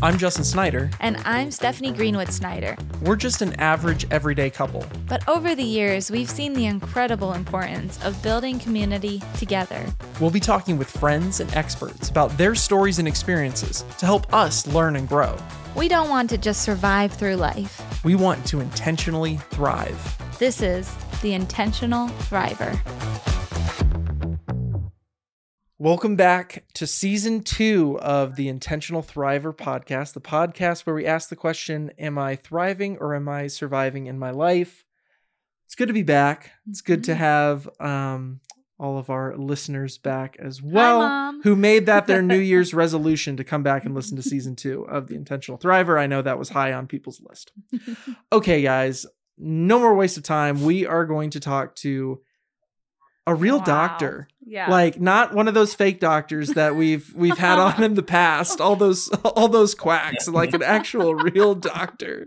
I'm Justin Snyder. And I'm Stephanie Greenwood Snyder. We're just an average, everyday couple. But over the years, we've seen the incredible importance of building community together. We'll be talking with friends and experts about their stories and experiences to help us learn and grow. We don't want to just survive through life, we want to intentionally thrive. This is The Intentional Thriver. Welcome back to season two of the Intentional Thriver podcast, the podcast where we ask the question Am I thriving or am I surviving in my life? It's good to be back. It's good to Mm-hmm. have um, all of our listeners back as well, Mom. who made that their New Year's resolution to come back and listen to season two of the Intentional Thriver. I know that was high on people's list. Okay, guys, no more waste of time. We are going to talk to a real Wow. doctor Yeah. like not one of those fake doctors that we've we've had on in the past all those all those quacks like an actual real doctor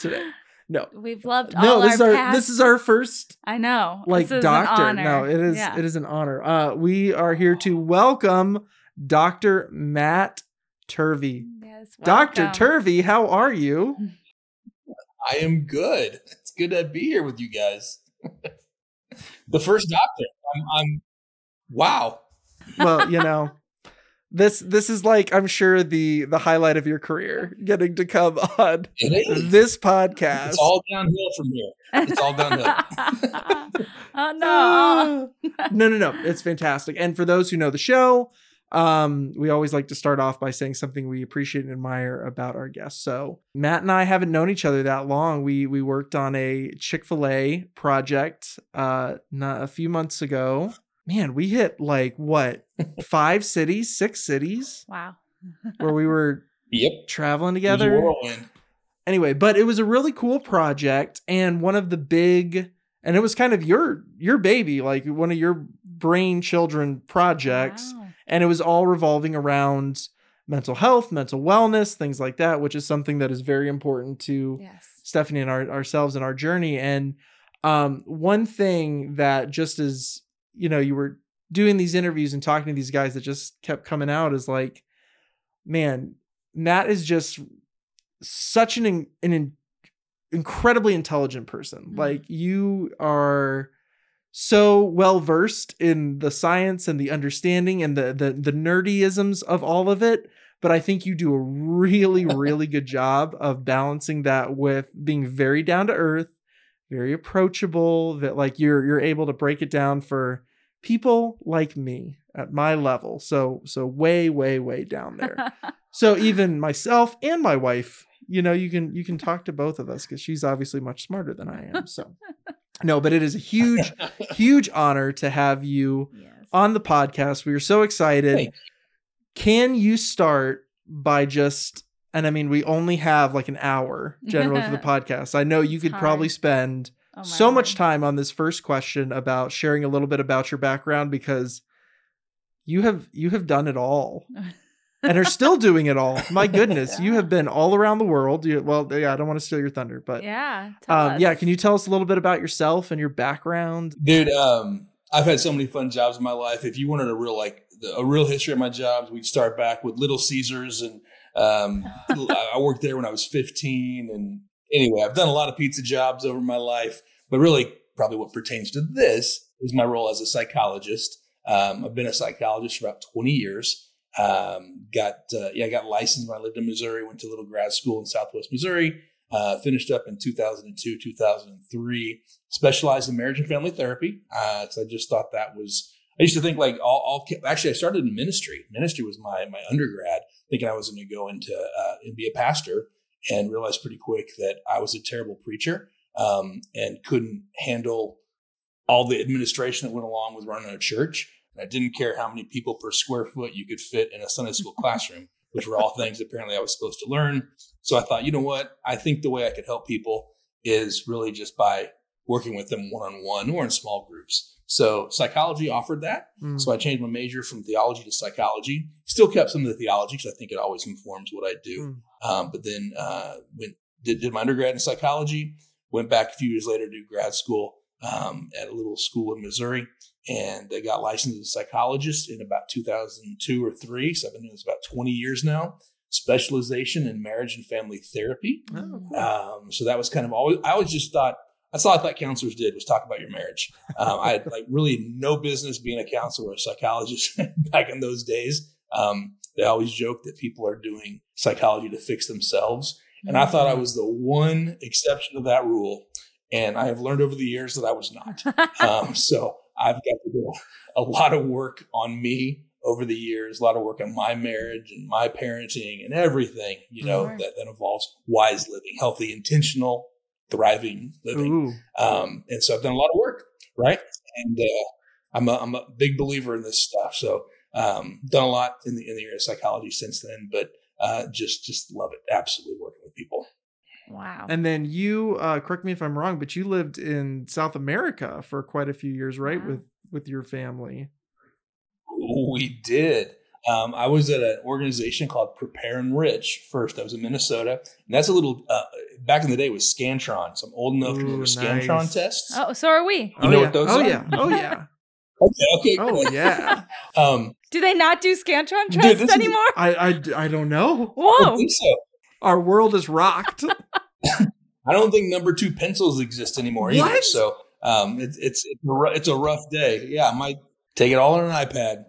today no We've loved no all this is our our past. this is our first I know. like This is an doctor honor. no it is Yeah. it is an honor uh we are here to welcome dr matt turvey Yes, dr turvey how are you I am good. It's good to be here with you guys. The first doctor. I'm, I'm wow. well you know this this is like i'm sure the the highlight of your career getting to come on this podcast It's all downhill from here. It's all downhill. oh no. no, no, no. It's fantastic. And for those who know the show, um, we always like to start off by saying something we appreciate and admire about our guests. So Matt and I haven't known each other that long. We we worked on a Chick Fil A project uh, not a few months ago. Man, we hit like what five cities, six cities Wow. where we were Yep. traveling It was a together anyway but it was a really cool project and one of the big and it was kind of your your baby like one of your brain children projects Wow. And it was all revolving around mental health mental wellness things like that which is something that is very important to Yes. stephanie and our, ourselves in our journey and um, one thing that just as you know you were doing these interviews and talking to these guys that just kept coming out is like man matt is just such an an incredibly intelligent person Mhm. like you are so well versed in the science and the understanding and the the the nerdyisms of all of it but I think you do a really really good job of balancing that with being very down to earth, very approachable, that like you're you're able to break it down for people like me at my level. So so way way way down there. so even myself and my wife, you know, you can you can talk to both of us cuz she's obviously much smarter than I am. So no, but it is a huge huge honor to have you yes. on the podcast. We are so excited. Thank Can you start by just and I mean we only have like an hour generally for the podcast. I know you It's could probably spend Oh, my so much time on this first question about sharing a little bit about your background because you have you have done it all and are still doing it all. My goodness, you have been all around the world. You, well, yeah, I don't want to steal your thunder, but yeah. tell um, yeah, can you tell us a little bit about yourself and your background? Dude, um, I've had so many fun jobs in my life. If you wanted a real like a real history of my jobs, we'd start back with Little Caesars, and um, I I worked there when I was 15. And anyway, I've done a lot of pizza jobs over my life, but really, probably what pertains to this is my role as a psychologist. Um, I've been a psychologist for about 20 years. Um, got uh, yeah, I got licensed when I lived in Missouri. Went to a little grad school in Southwest Missouri. Uh, finished up in 2002, 2003 specialized in marriage and family therapy. Uh, I just thought that was. I used to think like all, all actually I started in ministry. Ministry was my my undergrad, thinking I was going to go into uh, and be a pastor, and realized pretty quick that I was a terrible preacher um, and couldn't handle all the administration that went along with running a church. And I didn't care how many people per square foot you could fit in a Sunday school classroom, which were all things apparently I was supposed to learn. So I thought, you know what? I think the way I could help people is really just by working with them one on one or in small groups. So psychology offered that. Mm. So I changed my major from theology to psychology. Still kept some of the theology because I think it always informs what I do. Um, but then uh, went did, did my undergrad in psychology. Went back a few years later to grad school um, at a little school in Missouri, and I got licensed as a psychologist in about 2002 or three. So I've been doing this about 20 years now. specialization in marriage and family therapy. Oh, cool. Um, so that was kind of always, I always just thought, that's all I thought counselors did was talk about your marriage. Um, I had like really no business being a counselor or a psychologist back in those days. Um, they always joke that people are doing psychology to fix themselves. And I thought I was the one exception to that rule. And I have learned over the years that I was not. Um, so I've got to do a lot of work on me over the years, a lot of work on my marriage and my parenting and everything, you know, Sure. that, that involves wise living, healthy, intentional, thriving living. Um, and so I've done a lot of work, right? And uh, I'm, a, I'm a big believer in this stuff. So um, done a lot in the in the area of psychology since then, but uh, just just love it. Absolutely working with people. Wow. And then you, uh, correct me if I'm wrong, but you lived in South America for quite a few years, right? Wow. With with your family. We did. Um, I was at an organization called Prepare/Enrich first. I was in Minnesota, and that's a little. Uh, back in the day, it was Scantron. So I'm old enough to remember Ooh, Scantron nice. tests. oh, so are we. You know yeah. what those oh are? yeah. Oh yeah. Okay, okay, Oh yeah. Um, Do they not do Scantron Dude, tests is- anymore? I, I I don't know. I Whoa. think so. Our world is rocked. I don't think number two pencils exist anymore either. So um, it's it's it's a, it's a rough day. Yeah, I might take it all on an iPad.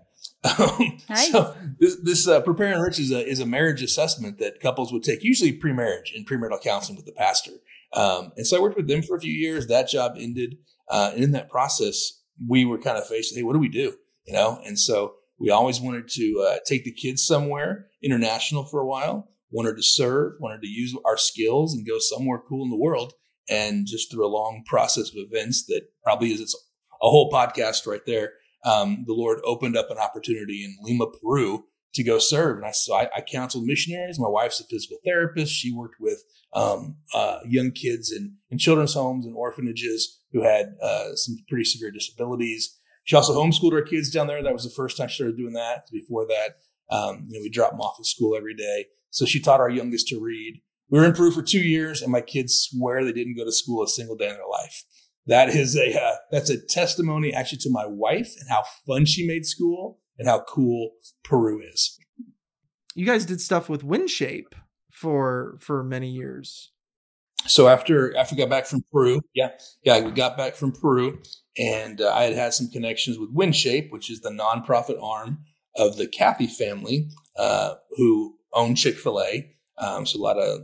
Um, Nice. So this this uh, Prepare/Enrich is a is a marriage assessment that couples would take usually pre-marriage and premarital counseling with the pastor. Um, and so I worked with them for a few years. That job ended, uh, and in that process, we were kind of faced. Hey, what do we do? You know, and so we always wanted to uh, take the kids somewhere international for a while. Wanted to serve. Wanted to use our skills and go somewhere cool in the world. And just through a long process of events that probably is its a whole podcast right there um, the Lord opened up an opportunity in Lima, Peru to go serve. And I, so I, I counseled missionaries. My wife's a physical therapist. She worked with um, uh, young kids in, in children's homes and orphanages who had uh, some pretty severe disabilities. She also homeschooled our kids down there. That was the first time she started doing that. Before that, um, you know, we dropped them off at school every day. So she taught our youngest to read. We were in Peru for two years, and my kids swear they didn't go to school a single day in their life that is a uh, that's a testimony actually to my wife and how fun she made school and how cool Peru is. You guys did stuff with WinShape for for many years. So after after we got back from Peru, yeah, yeah, we got back from Peru, and uh, I had had some connections with WinShape, which is the nonprofit arm of the Cathy family, uh, who own Chick Fil A. Um, so a lot of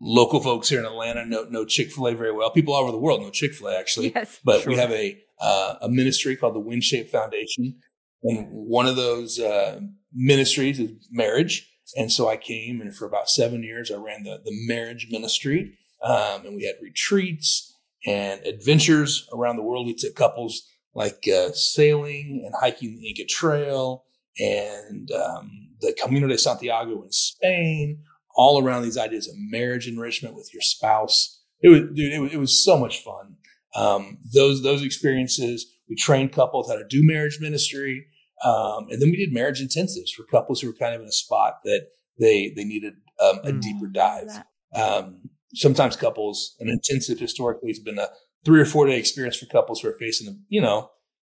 local folks here in Atlanta know know Chick Fil A very well. People all over the world know Chick Fil A actually. Yes. but we have a uh, a ministry called the WinShape Foundation, and one of those uh, ministries is marriage. And so I came, and for about seven years, I ran the the marriage ministry, um, and we had retreats and adventures around the world. We took couples like uh, sailing and hiking the Inca Trail and um, the Camino de Santiago in Spain, all around these ideas of marriage enrichment with your spouse. It was, dude, it was, it was so much fun. Um, those those experiences. We trained couples how to do marriage ministry, um, and then we did marriage intensives for couples who were kind of in a spot that they they needed um, a Mm. deeper dive. Um, sometimes couples, an intensive historically has been a three or four day experience for couples who are facing, you know,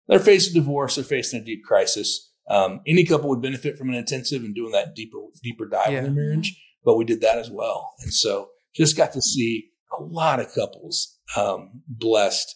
they're facing divorce, they're facing a deep crisis. Um, any couple would benefit from an intensive and doing that deeper, deeper dive Yeah. in their marriage. But we did that as well, and so just got to see a lot of couples um, blessed,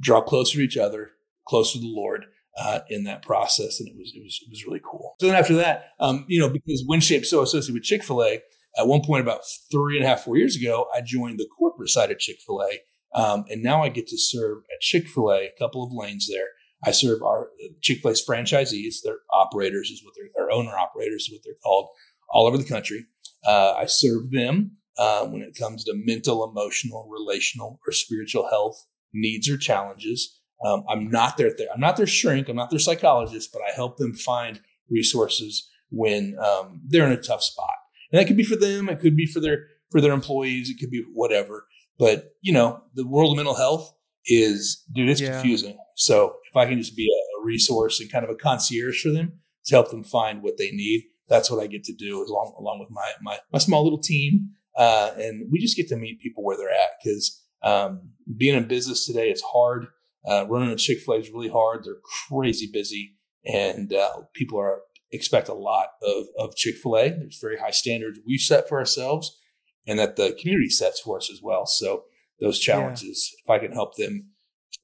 draw closer to each other, closer to the Lord. Uh, in that process, and it was it was it was really cool. So then after that, um, you know, because WinShape's so associated with Chick Fil A, at one point about three and a half, four years ago, I joined the corporate side of Chick fil A. Um, and now I get to serve at Chick fil A, a couple of lanes there. I serve our Chick fil A's franchisees, their operators is what they're, their owner operators is what they're called all over the country. Uh, I serve them uh, when it comes to mental, emotional, relational, or spiritual health needs or challenges. Um, I'm not their, their, I'm not their shrink, I'm not their psychologist, but I help them find resources when um, they're in a tough spot. And that could be for them. It could be for their for their employees. It could be whatever. But you know, the world of mental health is, dude, it's Yeah. confusing. So if I can just be a, resource and kind of a concierge for them to help them find what they need, that's what I get to do along along with my my my small little team. Uh, and we just get to meet people where they're at because um, being in business today is hard. Uh, running a Chick Fil A is really hard. They're crazy busy, and uh, people are expect a lot of, of Chick fil A. There's very high standards we've set for ourselves and that the community sets for us as well. So those challenges, yeah. if I can help them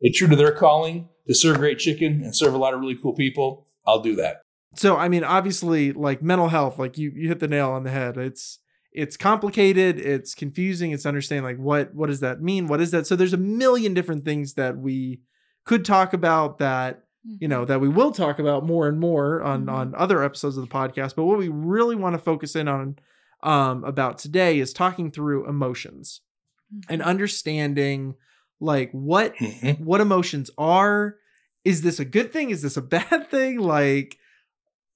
stay true to their calling to serve great chicken and serve a lot of really cool people, I'll do that. So, I mean, obviously, like mental health, like you, you hit the nail on the head. It's, it's complicated it's confusing it's understanding like what what does that mean what is that so there's a million different things that we could talk about that you know mm-hmm. that we will talk about more and more on mm-hmm. on other episodes of the podcast but what we really want to focus in on um, about today is talking through emotions mm-hmm. and understanding like what mm-hmm. what emotions are is this a good thing is this a bad thing like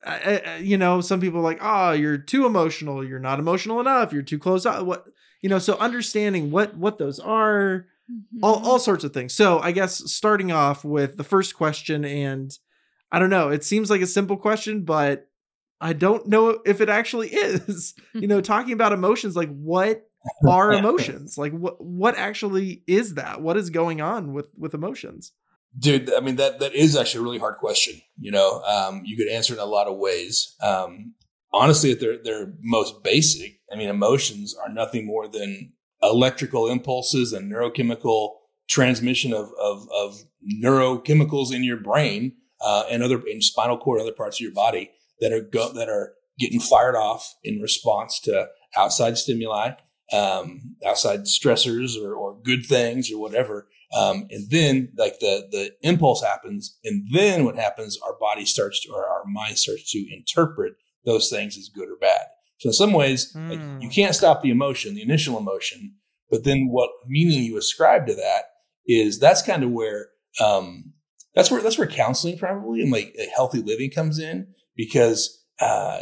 uh, you know some people are like oh you're too emotional you're not emotional enough you're too close up what you know so understanding what what those are mm-hmm. all, all sorts of things. So I guess starting off with the first question, and I don't know, it seems like a simple question, but I don't know if it actually is. you know, talking about emotions, like what are emotions? Like what what actually is that? What is going on with with emotions? Dude, I mean that that is actually a really hard question. You know, um, you could answer it in a lot of ways. Um, honestly, at their their most basic, I mean, emotions are nothing more than electrical impulses and neurochemical transmission of, of, of neurochemicals in your brain uh, and other in spinal cord, other parts of your body that are go, that are getting fired off in response to outside stimuli, um, outside stressors or, or good things or whatever. Um, and then like the the impulse happens, and then what happens? Our body starts to, or our mind starts to interpret those things as good or bad. So in some ways, mm. like, you hmm. can't stop the emotion, the initial emotion, but then what meaning you ascribe to that is that's kind of where um, that's where that's where counseling probably and like a healthy living comes in because uh,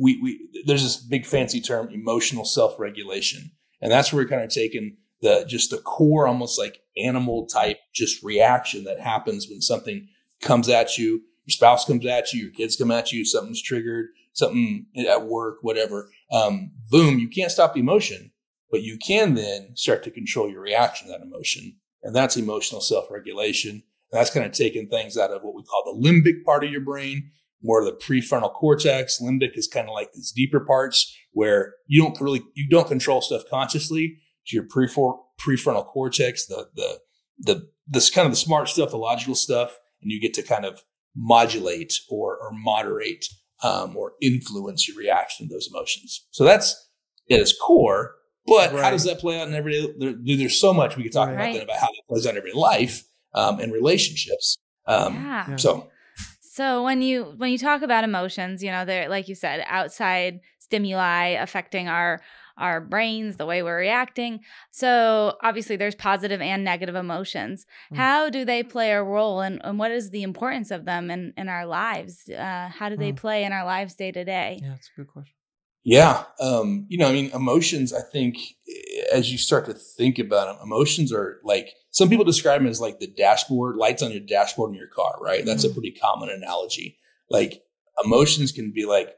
we we there's this big fancy term emotional self regulation, and that's where we're kind of taking the just the core almost like animal type just reaction that happens when something comes at you your spouse comes at you, your kids come at you, something's triggered, something at work, whatever. Um, boom, you can't stop the emotion, but you can then start to control your reaction to that emotion. And that's emotional self regulation. And that's kind of taking things out of what we call the limbic part of your brain, more of the prefrontal cortex. Limbic is kind of like these deeper parts where you don't really, you don't control stuff consciously. To your prefrontal cortex, the, the, the, this kind of the smart stuff, the logical stuff, and you get to kind of modulate or, or moderate um, or influence your reaction to those emotions. So that's at its core. But right. how does that play out in everyday? There, there's so much we could talk right. about about how that plays out in everyday life um, and relationships. Um, yeah. So. So when you when you talk about emotions, you know, they're like you said, outside stimuli affecting our our brains, the way we're reacting. So obviously there's positive and negative emotions. Mm. How do they play a role and, and what is the importance of them in, in our lives? Uh, how do they mm. play in our lives day to day? Yeah, that's a good question. Yeah. Um, you know, I mean, emotions, I think as you start to think about them, emotions are like some people describe them as like the dashboard, lights on your dashboard in your car, right? That's mm. a pretty common analogy. Like emotions can be like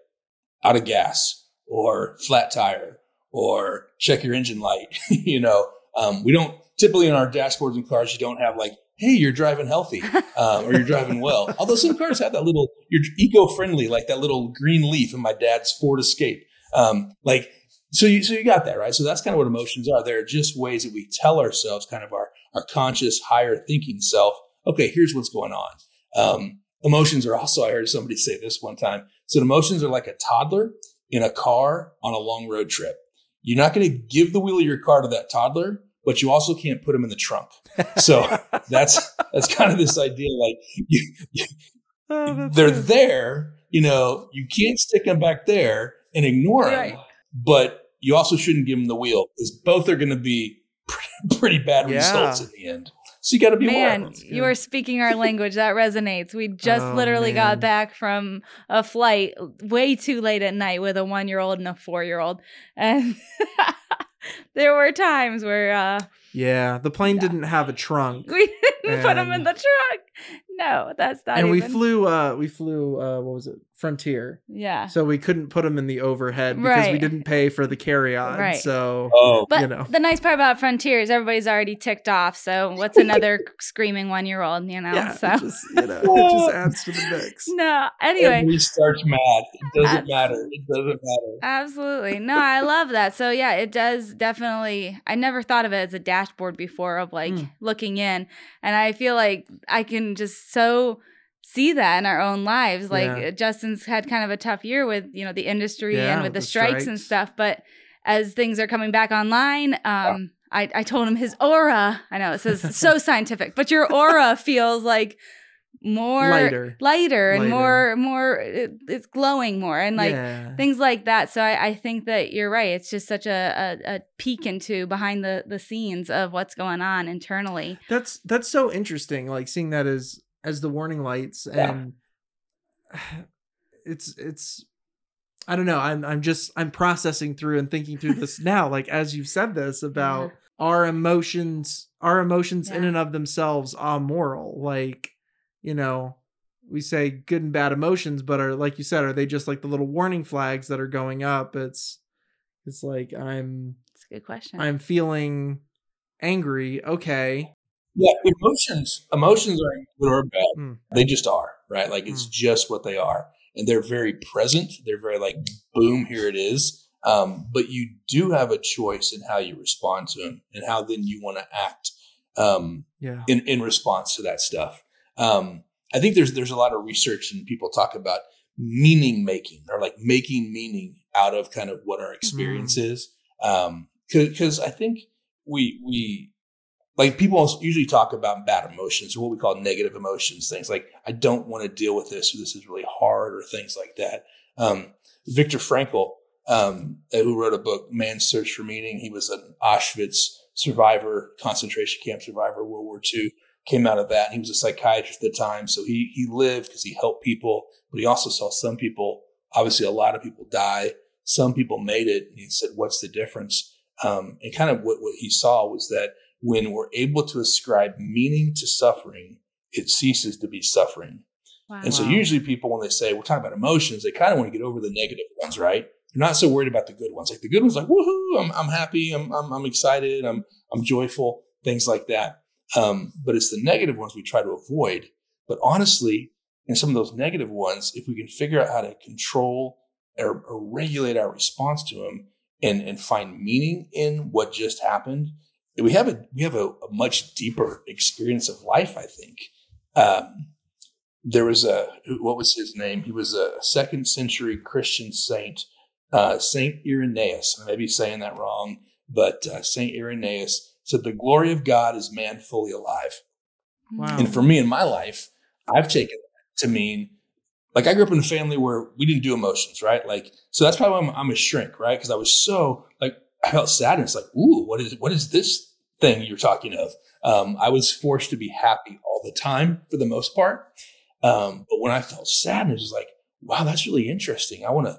out of gas or flat tire or check your engine light. you know, um, we don't typically in our dashboards and cars, you don't have like, hey, you're driving healthy um, or you're driving well. Although some cars have that little, you're eco friendly, like that little green leaf in my dad's Ford Escape. Um, like, so you, so you got that, right? So that's kind of what emotions are. They're just ways that we tell ourselves, kind of our, our conscious, higher thinking self, okay, here's what's going on. Um, emotions are also, I heard somebody say this one time. So emotions are like a toddler in a car on a long road trip. You're not going to give the wheel of your car to that toddler, but you also can't put him in the trunk. So that's that's kind of this idea like you, you, oh, they're there, you know, you can't stick them back there and ignore right. them, but you also shouldn't give him the wheel because both are going to be pretty, pretty bad yeah. results in the end. So you got to be man. You are speaking our language. That resonates. We just oh, literally man. got back from a flight way too late at night with a one year old and a four year old, and there were times where uh, Yeah, the plane No. didn't have a trunk. We didn't put them in the truck. No, that's not and we flew uh we flew uh what was it? Frontier. Yeah. So we couldn't put them in the overhead because we didn't pay for the carry-on. Right. So Oh, But you know. the nice part about Frontier is everybody's already ticked off. So what's another screaming one year old, you know? yeah, so just you know, it just adds to the mix. no. Anyway. Everybody starts mad. It doesn't Abs- matter. It doesn't matter. Absolutely. No, I love that. So yeah, it does definitely I never thought of it as a dashboard before of like Mm. looking in. And I feel like I can just so see that in our own lives. Like Yeah. Justin's had kind of a tough year with, you know, the industry Yeah, and with the, the strikes, and stuff. But as things are coming back online, um, I, I told him his aura, I know it says so scientific, but your aura feels like more Lighter. lighter and Lighter. more more it, it's glowing more and like yeah. things like that. So I, I think that you're right. It's just such a, a, a peek into behind the, the scenes of what's going on internally. That's that's so interesting. Like seeing that as as the warning lights, Yeah. and it's it's. I don't know. I'm I'm just I'm processing through and thinking through this now. Like as you've said this about our emotions, our emotions in and of themselves are moral. Like you know, we say good and bad emotions, but are like you said, are they just like the little warning flags that are going up? It's it's like I'm It's a good question. I'm feeling angry. Okay, Yeah, emotions. Emotions are good or bad. Mm. They just are, right? Like it's Mm. just what they are, and they're very present. They're very like, boom, here it is. Um, but you do have a choice in how you respond to them, and how then you want to act um, yeah. in in response to that stuff. Um, I think there's there's a lot of research and people talk about meaning making or like making meaning out of kind of what our experience is. Um, because I think we we like people usually talk about bad emotions or what we call negative emotions, things like I don't want to deal with this or this is really hard or things like that. Um, Viktor Frankl, um, who wrote a book, Man's Search for Meaning, he was an Auschwitz survivor, concentration camp survivor, World War II, came out of that. He was a psychiatrist at the time. So he, he lived because he helped people, but he also saw some people, obviously a lot of people die. Some people made it. And he said, what's the difference? Um, and kind of what, what he saw was that when we're able to ascribe meaning to suffering, it ceases to be suffering. wow. And so usually people, when they say we're talking about emotions, they kind of want to get over the negative ones, right? They're not so worried about the good ones. Like the good ones, like woohoo, I'm, I'm happy, I'm, I'm, I'm excited, I'm, I'm joyful, things like that. Um, but it's the negative ones we try to avoid. But honestly, in some of those negative ones, if we can figure out how to control or, or regulate our response to them and, and find meaning in what just happened, we have a we have a, a much deeper experience of life. I think. Um, there was a what was his name? He was a second century Christian saint, uh, Saint Irenaeus. I may be saying that wrong, but uh, Saint Irenaeus said, "The glory of God is man fully alive." Wow. And for me in my life, I've taken that to mean like I grew up in a family where we didn't do emotions, right? Like, so that's probably why I'm, I'm a shrink, right? Because I was so like I felt sadness, like, ooh, what is what is this thing you're talking of? Um, I was forced to be happy all the time for the most part, um, but when I felt sadness, it was like, wow, that's really interesting. I want to,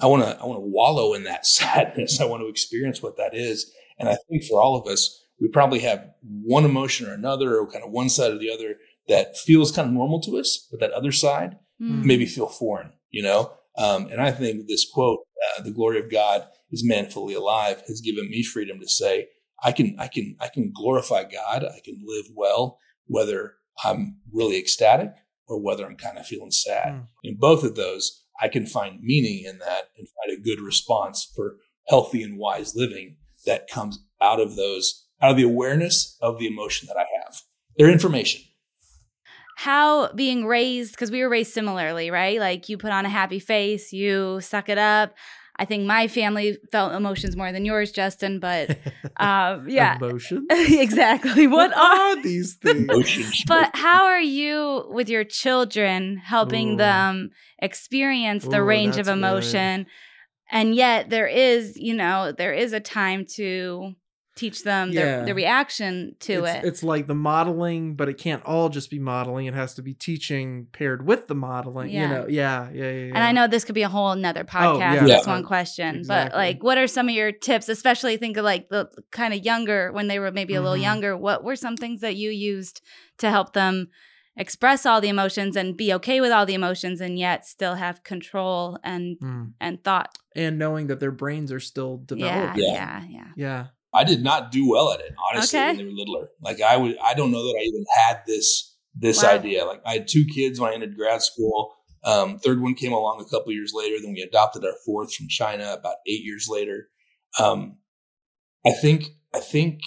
I want to, I want to wallow in that sadness. I want to experience what that is. And I think for all of us, we probably have one emotion or another, or kind of one side or the other that feels kind of normal to us, but that other side Mm. maybe feel foreign, you know? Um, and I think this quote, uh, the glory of God is man fully alive, has given me freedom to say, I can, I can, I can glorify God. I can live well, whether I'm really ecstatic or whether I'm kind of feeling sad. Mm. In both of those, I can find meaning in that and find a good response for healthy and wise living that comes out of those, out of the awareness of the emotion that I have. They're information. How being raised, because we were raised similarly, right? Like you put on a happy face, you suck it up. I think my family felt emotions more than yours, Justin, but um, yeah, Emotion. exactly. What are these things? Emotions. But how are you with your children helping Ooh. them experience the Ooh, range of emotion? good. Emotion? And yet there is, you know, there is a time to teach them Yeah. their, their reaction to it's, it. it's like the modeling, but it can't all just be modeling. It has to be teaching paired with the modeling. Yeah. You know, yeah, yeah, yeah. yeah. And I know this could be a whole nother Oh, podcast. yeah. This Yeah. one question, Exactly. but like, what are some of your tips? Especially think of like the kind of younger when they were maybe a little Mhm. younger. What were some things that you used to help them express all the emotions and be okay with all the emotions, and yet still have control and Mm. and thought? And knowing that their brains are still Yeah, developing. yeah, yeah. Yeah. I did not do well at it, honestly, Okay. when they were littler. Like I would, I don't know that I even had this this Wow. idea. Like I had two kids when I entered grad school. Um, third one came along a couple years later. Then we adopted our fourth from China about eight years later. Um, I think, I think,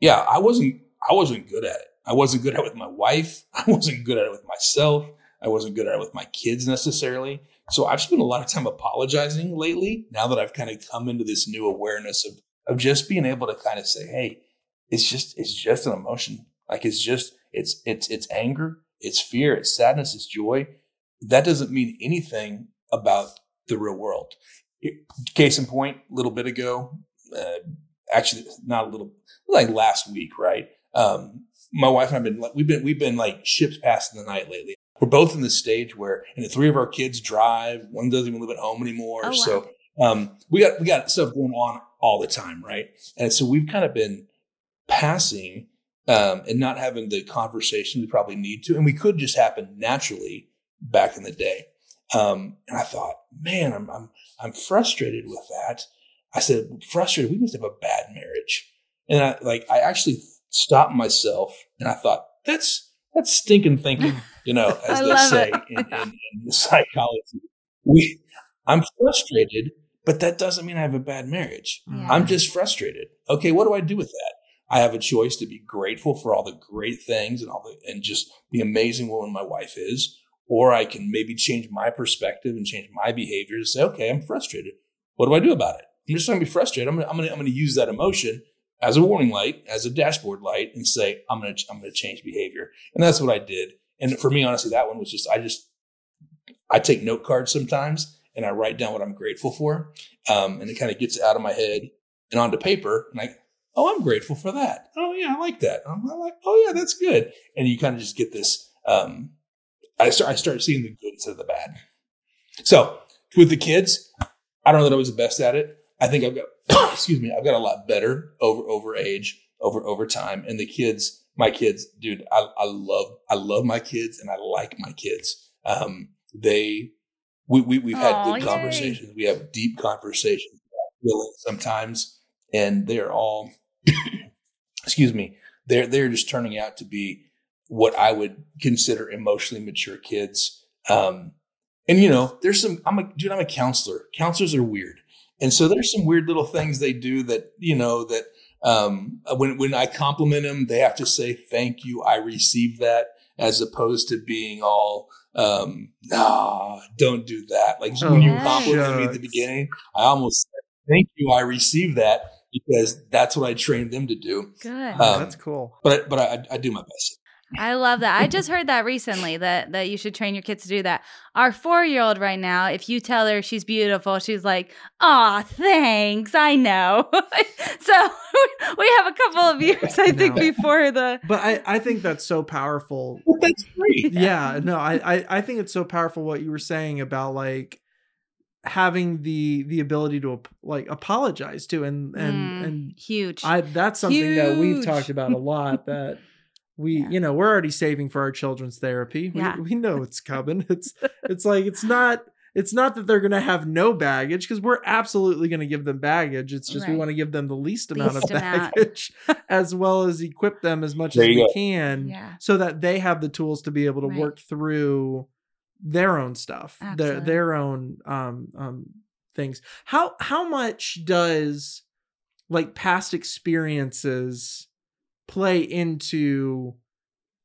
yeah, I wasn't, I wasn't good at it. I wasn't good at it with my wife. I wasn't good at it with myself. I wasn't good at it with my kids necessarily. So I've spent a lot of time apologizing lately. Now that I've kind of come into this new awareness of of just being able to kind of say, hey, it's just it's just an emotion. Like it's just it's it's it's anger, it's fear, it's sadness, it's joy. That doesn't mean anything about the real world. Case in point, a little bit ago, uh, actually not a little like last week, right? Um, my wife and I've been like we've been we've been like ships passing the night lately. We're both in the stage where, and the three of our kids drive. One doesn't even live at home anymore. Oh, wow. So um, we got we got stuff going on all the time, right? And so we've kind of been passing um, and not having the conversation we probably need to, and we could just happen naturally back in the day. Um, and I thought, man, I'm I'm I'm frustrated with that. I said, frustrated. We must have a bad marriage. And I like I actually stopped myself and I thought, that's that's stinking thinking, you know, as they say in, in, in psychology. We I'm frustrated, but that doesn't mean I have a bad marriage. Yeah. I'm just frustrated. Okay, what do I do with that? I have a choice to be grateful for all the great things and all the and just the amazing woman my wife is, or I can maybe change my perspective and change my behavior to say, okay, I'm frustrated. What do I do about it? I'm just going to be frustrated. I'm going to, I'm going to use that emotion as a warning light, as a dashboard light, and say, I'm to I'm to change behavior. And that's what I did. And for me, honestly, that one was just I just I take note cards sometimes and I write down what I'm grateful for, um, and it kind of gets it out of my head and onto paper, and I oh, I'm grateful for that. Oh yeah, I like that. I'm like, oh yeah, that's good. And you kind of just get this. Um, I start I start seeing the good instead of the bad. So with the kids, I don't know that I was the best at it. I think I've got excuse me, I've got a lot better over over age, over over time. And the kids, my kids, dude, I, I love I love my kids and I like my kids. Um, they we, we we've had Aw, good yay. conversations. We have deep conversations feelings sometimes, and they're all excuse me, they're they're just turning out to be what I would consider emotionally mature kids. Um, and you know, there's some. I'm a dude. I'm a counselor. Counselors are weird, and so there's some weird little things they do that you know that um, when when I compliment them, they have to say thank you. I received that, as opposed to being all um, nah, don't do that. Like when you Oh, complimented me at the beginning, I almost said thank you. I received that because that's what I trained them to do. Good. Oh, Um, that's cool. But but I, I do my best. I love that. I just heard that recently that that you should train your kids to do that. Our four year old right now, if you tell her she's beautiful, she's like, "Ah, thanks, I know." so we have a couple of years, I think, No. before the. But I, I think that's so powerful. But that's great. yeah no I, I i think it's so powerful what you were saying about like having the the ability to like apologize to and and Mm, and huge. i that's something that we've talked about a lot that we Yeah. you know we're already saving for our children's therapy we, Yeah. we know it's coming it's it's like it's not it's not that they're gonna have no baggage because we're absolutely gonna give them baggage it's just we want to give them the least amount Least of amount. baggage as well as equip them as much There as we go. can yeah. so that they have the tools to be able to Right. work through their own stuff their their own um um things how how much does like past experiences play into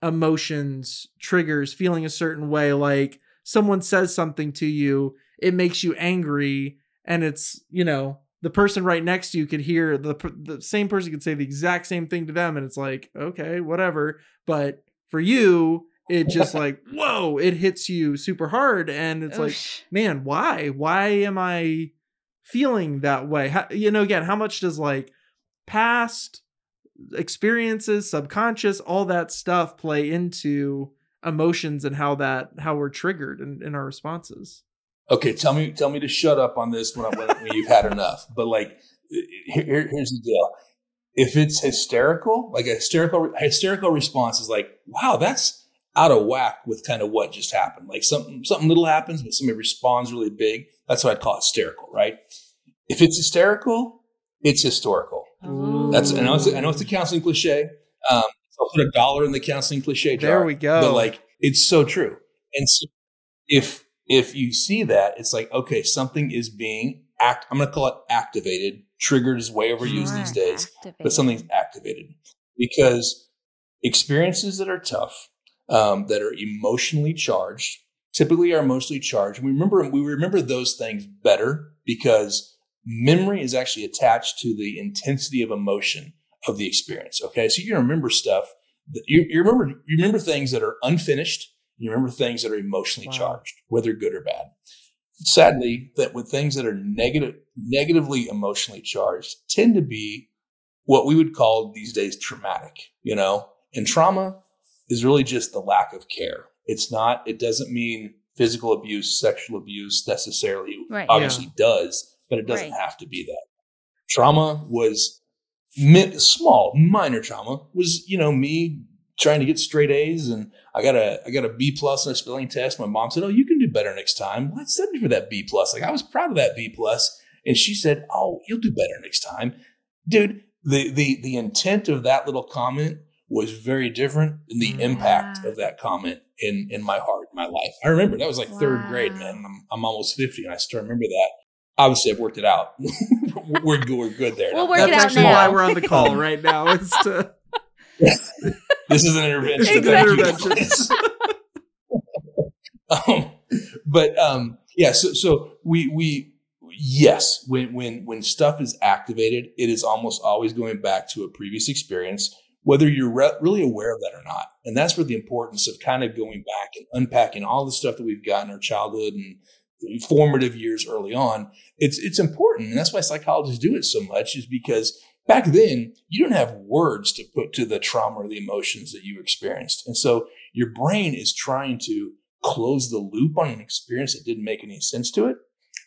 emotions triggers feeling a certain way like someone says something to you it makes you angry and it's you know the person right next to you could hear the the same person could say the exact same thing to them and it's like okay whatever. But for you it just like whoa it hits you super hard and it's like man why? Why am i feeling that way? How, you know again how much does like past experiences, subconscious, all that stuff play into emotions and how that how we're triggered in, in our responses. Okay, tell me tell me to shut up on this when, I, when, you've had enough. But like, here, here's the deal: if it's hysterical, like a hysterical hysterical response is like, wow, that's out of whack with kind of what just happened. Like something something little happens, but somebody responds really big. That's what I'd call hysterical, right? If it's hysterical, it's historical. Ooh. That's I know it's a, I know it's a counseling cliche. Um, I'll put a dollar in the counseling cliche jar. There we go. But like, it's so true. And so if if you see that, it's like okay, something is being act. I'm going to call it activated. Triggered is way overused these Sure, days, but something's activated because experiences that are tough, um, that are emotionally charged, typically are mostly charged. We remember we remember those things better because memory is actually attached to the intensity of emotion of the experience. Okay, so you remember stuff. That you, you remember you remember things that are unfinished. You remember things that are emotionally Wow. charged, whether good or bad. Sadly, that with things that are negative, negatively emotionally charged, tend to be what we would call these days traumatic. You know, and trauma is really just the lack of care. It's not. It doesn't mean physical abuse, sexual abuse necessarily. Right. Obviously, does, but it doesn't Right. have to be that. Trauma was small, minor trauma was you know me trying to get straight A's and I got a I got a B plus in a spelling test. My mom said, "Oh, you can do better next time." Well, I me for that B plus. Like I was proud of that B plus, and she said, "Oh, you'll do better next time, dude." The the the intent of that little comment was very different than the impact of that comment in in my heart, my life. I remember that was like third grade, man. I'm I'm almost fifty, and I still remember that. Obviously, I've worked it out. we're good. We're good there. We'll now. work That's it out actually now. why we're on the call right now. Is to This is an intervention. It's an intervention. um, but um, yeah, so so we we yes, when when when stuff is activated, it is almost always going back to a previous experience, whether you're re- really aware of that or not. And that's where the importance of kind of going back and unpacking all the stuff that we've got in our childhood and formative years early on. It's it's important, and that's why psychologists do it so much, is because back then you don't have words to put to the trauma or the emotions that you experienced, and so your brain is trying to close the loop on an experience that didn't make any sense to it.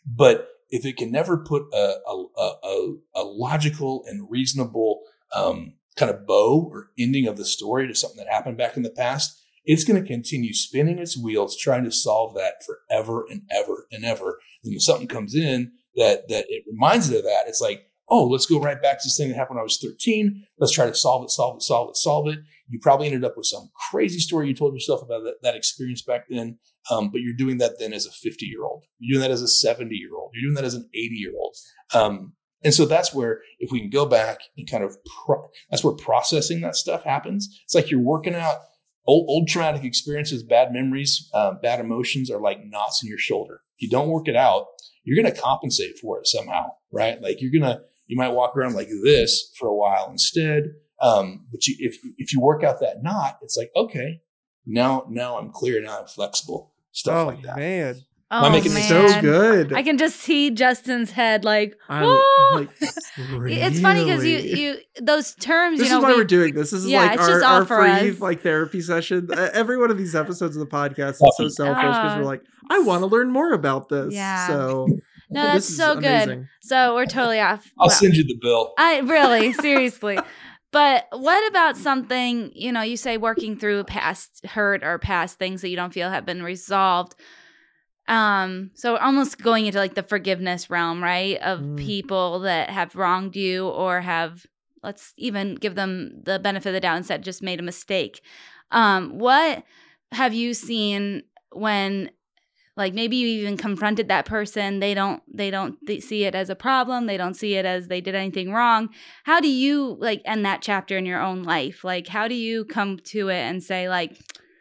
But if it can never put a a, a, a, logical and reasonable um, kind of bow or ending of the story to something that happened back in the past, it's going to continue spinning its wheels trying to solve that forever and ever and ever. And when something comes in that that it reminds it of that, it's like, oh, let's go right back to this thing that happened when I was 13. Let's try to solve it, solve it, solve it, solve it. You probably ended up with some crazy story you told yourself about that, that experience back then. Um, but you're doing that then as a 50 year old. You're doing that as a 70 year old. You're doing that as an 80 year old. Um, and so that's where, if we can go back and kind of, pro- that's where processing that stuff happens. It's like you're working out old, old traumatic experiences, bad memories, um, bad emotions are like knots in your shoulder. If you don't work it out, you're going to compensate for it somehow, right? Like you're going to, you might walk around like this for a while instead. Um, but you, if, if you work out that knot, it's like, okay, now, now I'm clear. Now I'm flexible. Stuff oh like that. man, Oh, Am I making man. so good. I can just see Justin's head like, I- whoa. like, it's funny because you you those terms This you know is why we, we, are doing this. This is Yeah, like our, our free us. like therapy session. Uh, Every one of these episodes of the podcast is so selfish because Ah. we're like, I want to learn more about this. Yeah. So no this that's is so good amazing. so we're totally off I'll Well, send you the bill. I really seriously. But what about something, you know, you say working through past hurt or past things that you don't feel have been resolved. Um, so almost going into like the forgiveness realm, right? Of Mm. people that have wronged you or have let's even give them the benefit of the doubt and said just made a mistake. Um, what have you seen when like maybe you even confronted that person they don't they don't th- see it as a problem they don't see it as they did anything wrong how do you like end that chapter in your own life like how do you come to it and say like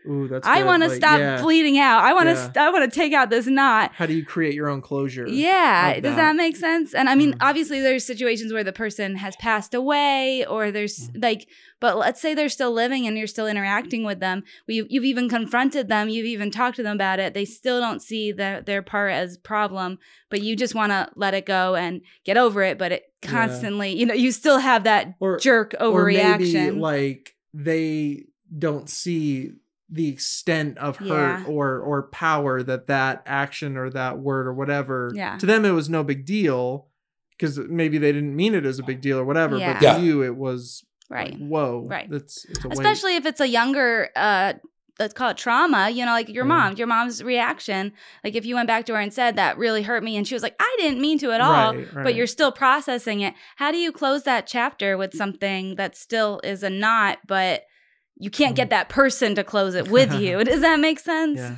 Ooh, that's I want to Like, stop yeah. bleeding out. I want to. Yeah. St- I want to take out this knot. How do you create your own closure? Yeah, does that. make sense? And I mean, Mhm. obviously, there's situations where the person has passed away, or there's like, but let's say they're still living and you're still interacting with them. We, you've even confronted them, you've even talked to them about it. They still don't see the, their part as problem, but you just want to let it go and get over it. But it Yeah. constantly, you know, you still have that Or jerk overreaction. like they don't see the extent of hurt Yeah. or or power that that action or that word or whatever Yeah. to them it was no big deal because maybe they didn't mean it as a big deal or whatever Yeah. but to Yeah. you it was right. like, whoa Right. that's it's a weight. especially if it's a younger uh let's call it trauma you know like your Yeah. mom your mom's reaction like if you went back to her and said that really hurt me and she was like i didn't mean to at all Right, but you're still processing it how do you close that chapter with something that still is a knot but you can't get that person to close it with you. Does that make sense? Yeah.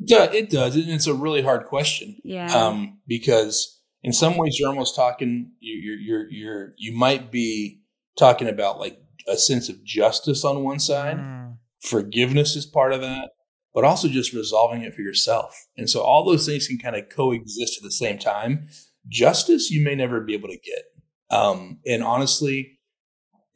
Yeah, it does, and it's a really hard question. yeah. Um, because in some ways you're almost talking you you're, you're you're you might be talking about like a sense of justice on one side Mm. forgiveness is part of that but also just resolving it for yourself. And so all those things can kind of coexist at the same time. Justice you may never be able to get. Um, and honestly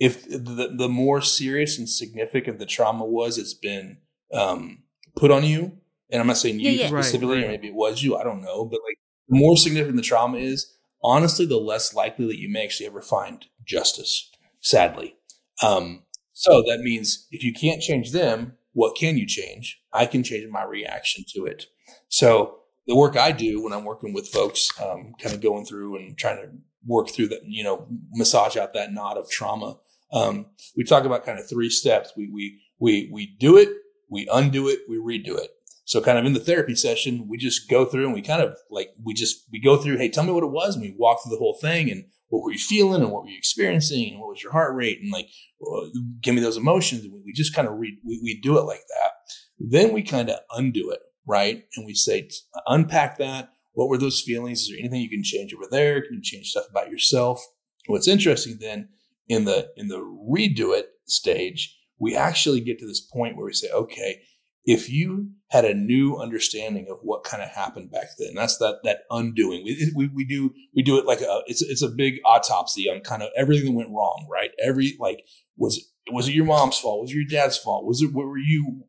if the, the more serious and significant the trauma was it's been um, put on you. And i'm not saying you Yeah, yeah. Right, specifically right. or maybe it was you i don't know. But like the more significant the trauma is honestly the less likely that you may actually ever find justice sadly. Um, so that means if you can't change them what can you change? I can change my reaction to it. So the work i do when i'm working with folks um, kind of going through and trying to work through that you know massage out that knot of trauma um, we talk about kind of three steps we we we we do it we undo it we redo it so kind of in the therapy session, we just go through and we kind of like we just we go through, hey, tell me what it was, and we walk through the whole thing and what were you feeling and what were you experiencing and what was your heart rate and like uh, give me those emotions. We just kind of read we, we do it like that. Then we kind of undo it, right? And we say unpack that. What were those feelings? Is there anything you can change over there? Can you change stuff about yourself? What's interesting then in the in the redo it stage, we actually get to this point where we say, okay, if you had a new understanding of what kind of happened back then, that's that that undoing. We, we, we do we do it like a it's it's a big autopsy on kind of everything that went wrong, right? Every like was it was it your mom's fault? Was it your dad's fault? Was it were you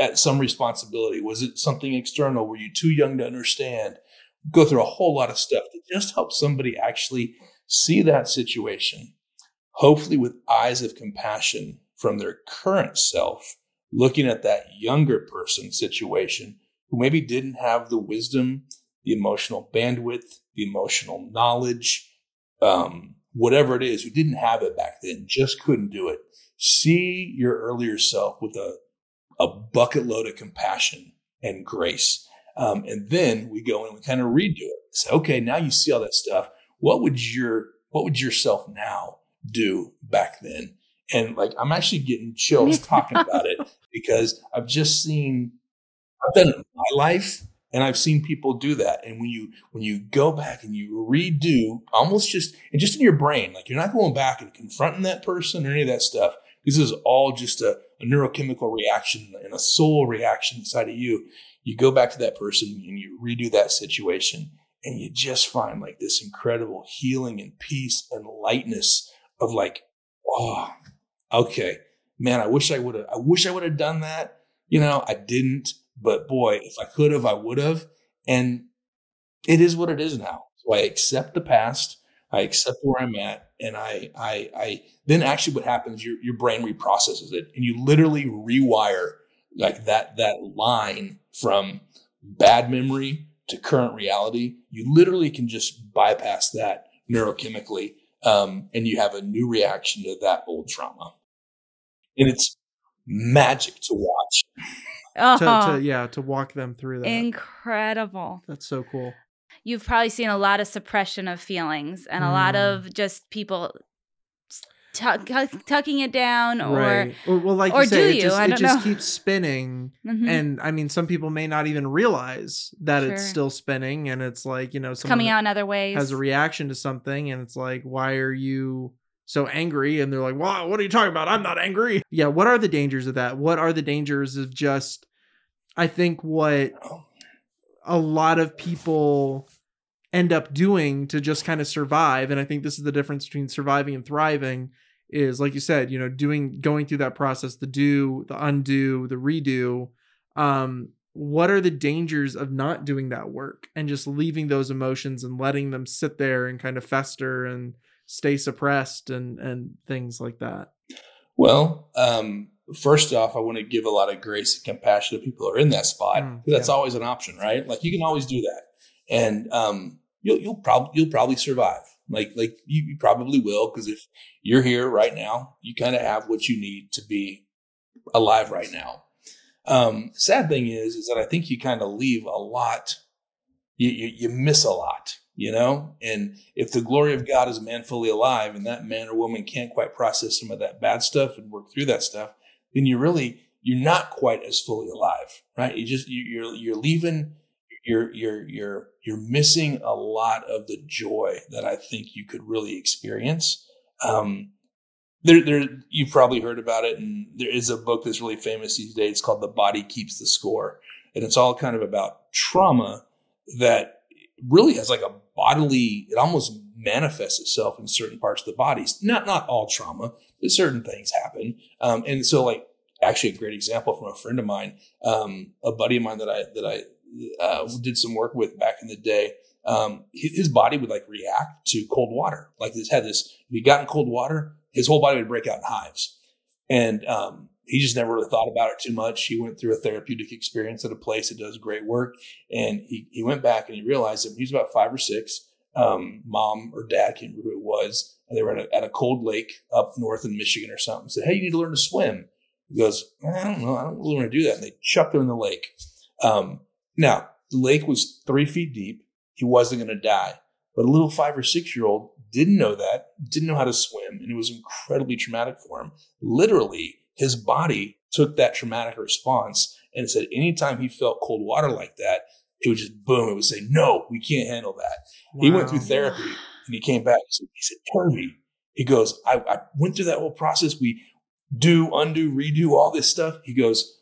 at some responsibility? Was it something external? Were you too young to understand? Go through a whole lot of stuff to just help somebody actually see that situation, hopefully with eyes of compassion from their current self looking at that younger person situation who maybe didn't have the wisdom, the emotional bandwidth, the emotional knowledge, um, whatever it is, who didn't have it back then, just couldn't do it. See your earlier self with a, a bucket load of compassion and grace. Um, and then we go and we kind of redo it. Say, okay, now you see all that stuff. What would your what would yourself now do back then? And like I'm actually getting chills talking about it because I've just seen I've done it in my life and I've seen people do that. And when you when you go back and you redo almost just and just in your brain, like you're not going back and confronting that person or any of that stuff. This is all just a, a neurochemical reaction and a soul reaction inside of you. You go back to that person and you redo that situation and you just find like this incredible healing and peace and lightness of like, oh, okay, man, I wish I would have, I wish I would have done that. You know, I didn't, but boy, if I could have, I would have. And it is what it is now. So I accept the past. I accept where I'm at. And I, I, I, then actually what happens, your, your brain reprocesses it and you literally rewire like that, that line from bad memory to current reality. You literally can just bypass that neurochemically. Um, and you have a new reaction to that old trauma. And it's magic to watch. oh, to, to yeah to walk them through that. Incredible. That's so cool. You've probably seen a lot of suppression of feelings and a lot Mm. of just people tuck, tuck- tucking it down or right or, well like or you say do it you? just, I it just know. keeps spinning Mhm. and i mean some people may not even realize that it's still spinning and it's like you know It's coming out in other ways. has a reaction to something and it's like why are you so angry and they're like, "Wow, what are you talking about? I'm not angry." Yeah, what are the dangers of that? What are the dangers of just I think what a lot of people end up doing to just kind of survive and I think this is the difference between surviving and thriving is like you said, you know, doing going through that process, the do, the undo, the redo. Um what are the dangers of not doing that work and just leaving those emotions and letting them sit there and kind of fester and stay suppressed and and things like that well um first off i want to give a lot of grace and compassion to people who are in that spot mm, that's yeah. always an option right like you can always do that and um you'll you'll probably you'll probably survive like like you, you probably will because if you're here right now you kind of have what you need to be alive right now um, sad thing is, is that I think you kind of leave a lot. You, you, you miss a lot, you know. And if the glory of God is man fully alive, and that man or woman can't quite process some of that bad stuff and work through that stuff, then you really you're not quite as fully alive, right? You just you're you're leaving. You're you're you're you're missing a lot of the joy that I think you could really experience. Um, there, there, you've probably heard about it, and there is a book that's really famous these days called "The Body Keeps the Score," and it's all kind of about trauma that really has like a bodily. It almost manifests itself in certain parts of the bodies. Not not all trauma, but certain things happen. Um, and so, like, actually, a great example from a friend of mine, um, a buddy of mine that I that I uh, did some work with back in the day. Um, his body would like react to cold water. Like this had this. If he got in cold water, his whole body would break out in hives. And um, he just never really thought about it too much. He went through a therapeutic experience at a place that does great work. And he, he went back and he realized that he was about five or six, um, mom or dad, can't remember who it was, and they were at a, at a, cold lake up north in Michigan or something, said, Hey, you need to learn to swim. He goes, I don't know. I don't really want to do that. And they chucked him in the lake. Um, now, the lake was three feet deep. He wasn't going to die. But a little five or six year old didn't know that, didn't know how to swim, and it was incredibly traumatic for him. Literally, his body took that traumatic response and said anytime he felt cold water like that, it would just boom, it would say, No, we can't handle that. Wow. He went through therapy and he came back. He said, Turvey, he goes, I, I went through that whole process. We do, undo, redo all this stuff. He goes,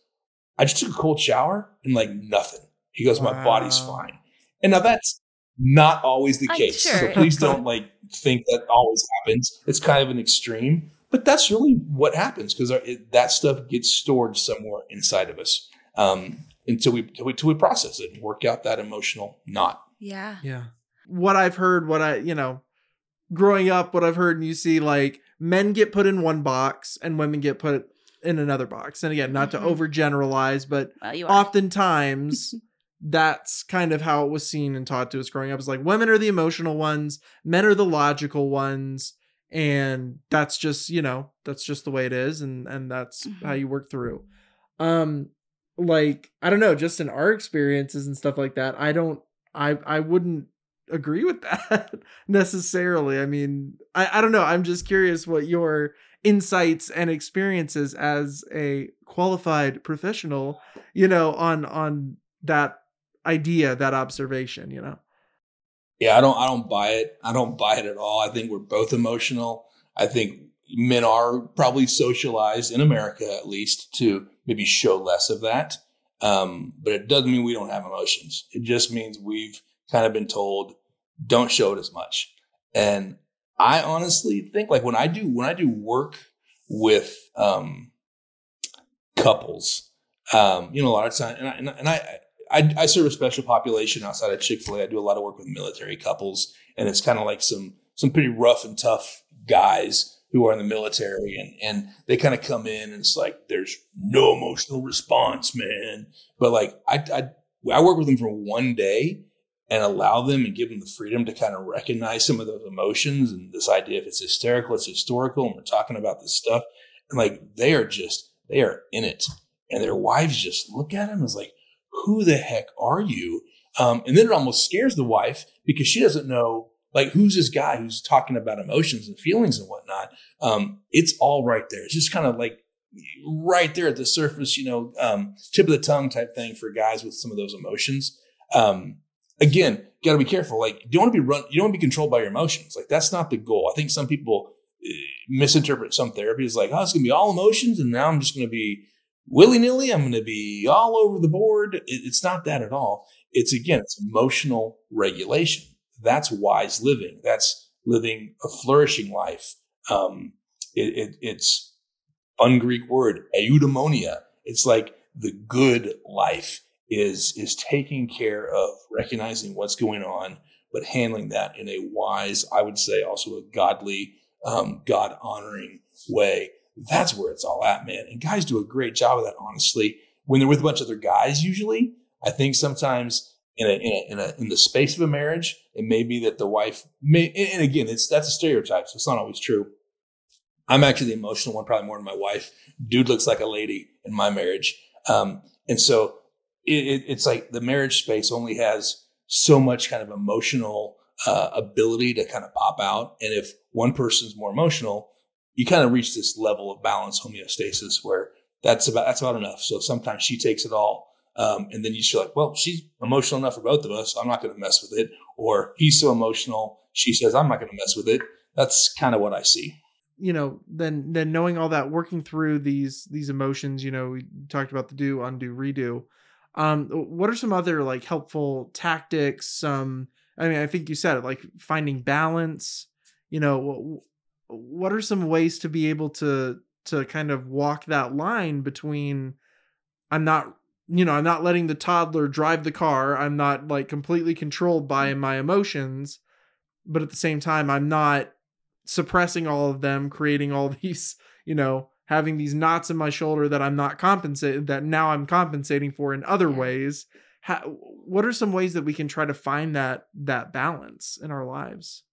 I just took a cold shower and like nothing. He goes, My body's fine. And now that's not always the case. Sure. So please don't like think that always happens. It's kind of an extreme, but that's really what happens because that stuff gets stored somewhere inside of us um, until we until we process it and work out that emotional knot. Yeah. Yeah. What I've heard, what I you know, growing up, what I've heard and you see like men get put in one box and women get put in another box. And again, not mm-hmm. to overgeneralize, but well, oftentimes that's kind of how it was seen and taught to us growing up. It's like women are the emotional ones, men are the logical ones, and that's just you know that's just the way it is, and and that's mm-hmm. how you work through. Um, like I don't know, just in our experiences and stuff like that, I don't, I I wouldn't agree with that necessarily. I mean, I I don't know. I'm just curious what your insights and experiences as a qualified professional you know on on that idea, that observation, you know? Yeah, I don't I don't buy it. I don't buy it at all. I think we're both emotional. I think men are probably socialized in America at least to maybe show less of that. Um, but it doesn't mean we don't have emotions. It just means we've kind of been told don't show it as much. And I honestly think like when I do when I do work with um, couples, um, you know, a lot of times, and I, and I, I I, serve a special population outside of Chick Fil A. I do a lot of work with military couples, and it's kind of like some some pretty rough and tough guys who are in the military, and and they kind of come in, and it's like there's no emotional response, man. But like I I, I work with them for one day and allow them and give them the freedom to kind of recognize some of those emotions and this idea if it's hysterical, it's historical, and we're talking about this stuff, and like they are just they are in it, and their wives just look at them as like who the heck are you? Um, and then it almost scares the wife because she doesn't know, like, who's this guy who's talking about emotions and feelings and whatnot. Um, it's all right there. It's just kind of like right there at the surface, you know, um, tip of the tongue type thing for guys with some of those emotions. Um, again, got to be careful. Like, you don't want to be run, you don't want to be controlled by your emotions. Like, that's not the goal. I think some people misinterpret some therapy as like, oh, it's going to be all emotions, and now I'm just going to be willy nilly. I'm going to be all over the board. It's not that at all. It's again, it's emotional regulation. That's wise living. That's living a flourishing life. Um, it, it, it's fun Greek word, eudaimonia. It's like the good life is is taking care of recognizing what's going on, but handling that in a wise, I would say, also a godly, um, God honoring way. That's where it's all at, man. And guys do a great job of that, honestly. When they're with a bunch of other guys, usually, I think sometimes in a, in a, in a, in the space of a marriage, it may be that the wife may, and again, it's, that's a stereotype. So it's not always true. I'm actually the emotional one, probably more than my wife. Dude looks like a lady in my marriage. Um, and so it, it, it's like the marriage space only has so much kind of emotional uh, ability to kind of pop out. And if one person's more emotional, you kind of reach this level of balance homeostasis where that's about that's about enough. So sometimes she takes it all, um, and then you feel like, well, she's emotional enough for both of us. I'm not going to mess with it. Or he's so emotional, she says, I'm not going to mess with it. That's kind of what I see. You know, then then knowing all that, working through these these emotions. You know, we talked about the do, undo, redo. Um, what are some other like helpful tactics? Some, I mean, I think you said it, like finding balance. You know, what are some ways to be able to to kind of walk that line between I'm not you know, I'm not letting the toddler drive the car. I'm not like completely controlled by mm. my emotions, but at the same time I'm not suppressing all of them, creating all these, you know, having these knots in my shoulder that I'm not compensated that now I'm compensating for in other ways. How, what are some ways that we can try to find that that balance in our lives?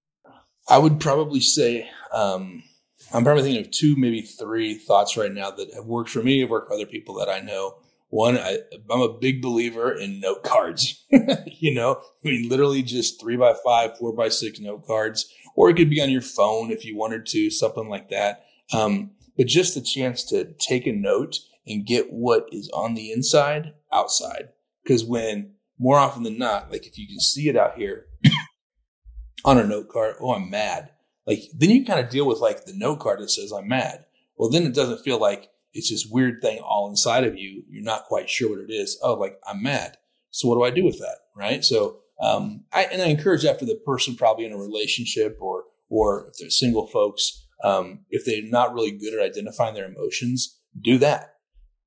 I would probably say um, I'm probably thinking of two, maybe three thoughts right now that have worked for me, have worked for other people that I know. One, I, am a big believer in note cards. you know, I mean, literally just three by five, four by six note cards, or it could be on your phone if you wanted to, something like that. Um, but just the chance to take a note and get what is on the inside outside. Because when more often than not, like if you can see it out here, on a note card, oh, I'm mad. Like then you kind of deal with like the note card that says I'm mad. Well, then it doesn't feel like it's this weird thing all inside of you. You're not quite sure what it is. Oh, like I'm mad. So what do I do with that? Right. So, um, I, and I encourage that for the person probably in a relationship or, or if they're single folks, um, if they're not really good at identifying their emotions, do that.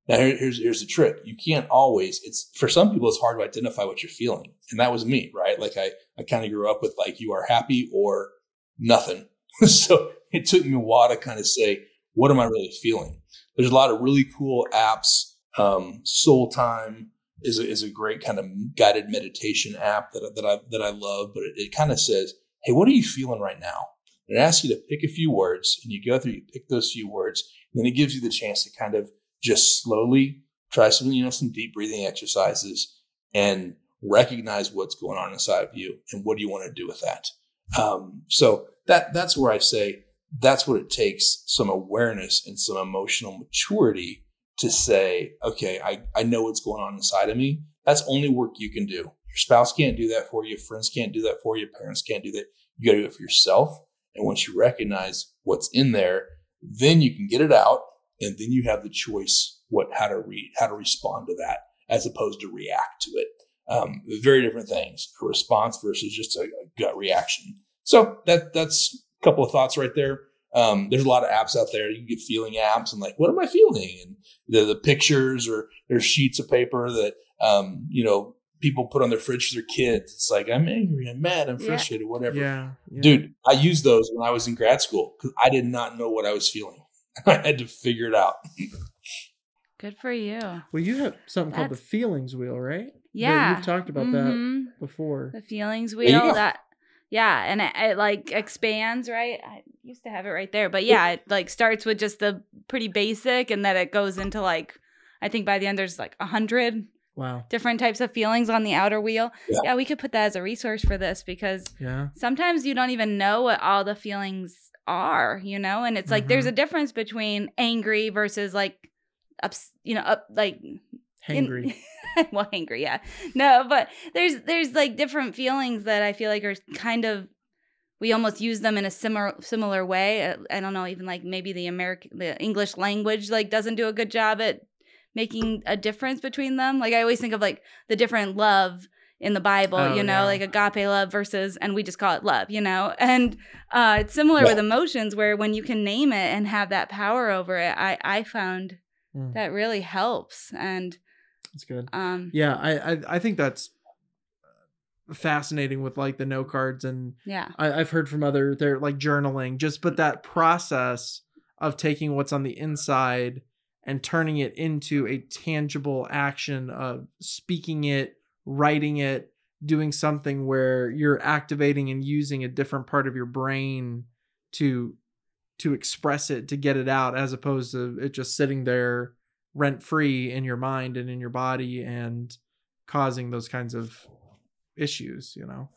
Now here's here's the trick. You can't always. It's for some people it's hard to identify what you're feeling, and that was me, right? Like I I kind of grew up with like you are happy or nothing. so it took me a while to kind of say what am I really feeling. There's a lot of really cool apps. Um, Soul Time is a, is a great kind of guided meditation app that that I that I love, but it, it kind of says, hey, what are you feeling right now? And it asks you to pick a few words, and you go through, you pick those few words, and then it gives you the chance to kind of just slowly try some, you know, some deep breathing exercises and recognize what's going on inside of you and what do you want to do with that. Um, so that that's where I say that's what it takes some awareness and some emotional maturity to say, okay, I, I know what's going on inside of me. That's only work you can do. Your spouse can't do that for you. Friends can't do that for you. Parents can't do that. You got to do it for yourself. And once you recognize what's in there, then you can get it out and then you have the choice what how to read how to respond to that as opposed to react to it. Um, very different things. A response versus just a, a, gut reaction. So that that's a couple of thoughts right there. Um, there's a lot of apps out there. You can get feeling apps and like, what am I feeling? And the, the pictures or there's sheets of paper that um, you know people put on their fridge for their kids. It's like I'm angry, I'm mad, I'm frustrated, yeah. whatever. Yeah, yeah. Dude, I used those when I was in grad school because I did not know what I was feeling. I had to figure it out. Good for you. Well, you have something That's... called the feelings wheel, right? Yeah, you've talked about mm-hmm. that before. The feelings wheel. That yeah, and it, it, like expands, right? I used to have it right there, but yeah, it like starts with just the pretty basic, and then it goes into like I think by the end there's like a hundred Wow. Different types of feelings on the outer wheel. Yeah. yeah. we could put that as a resource for this because yeah. sometimes you don't even know what all the feelings are, you know? And it's like mm-hmm. there's a difference between angry versus like ups, you know, up like angry. well, angry, yeah. No, but there's there's like different feelings that I feel like are kind of we almost use them in a similar similar way. Uh, I don't know, even like maybe the American the English language like doesn't do a good job at making a difference between them. Like I always think of like the different love in the Bible, Oh, you know, yeah. like agape love versus, and we just call it love, you know, and uh, it's similar Yeah. with emotions where when you can name it and have that power over it, I I found Mm. that really helps, and That's good. um, Yeah, I, I I think that's fascinating with like the note cards and yeah, I, I've heard from other they're like journaling, just but that process of taking what's on the inside and turning it into a tangible action of speaking it, writing it, doing something where you're activating and using a different part of your brain to to express it, to get it out, as opposed to it just sitting there rent free in your mind and in your body and causing those kinds of issues, you know.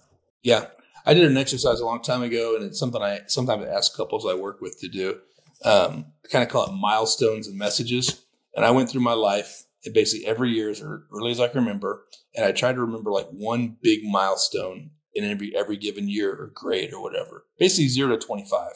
Yeah, I did an exercise a long time ago, and it's something I sometimes ask couples I work with to do. Um, I kind of call it milestones and messages. And I went through my life basically every year as early as I can remember, and I try to remember like one big milestone in every every given year or grade or whatever, basically zero to twenty five.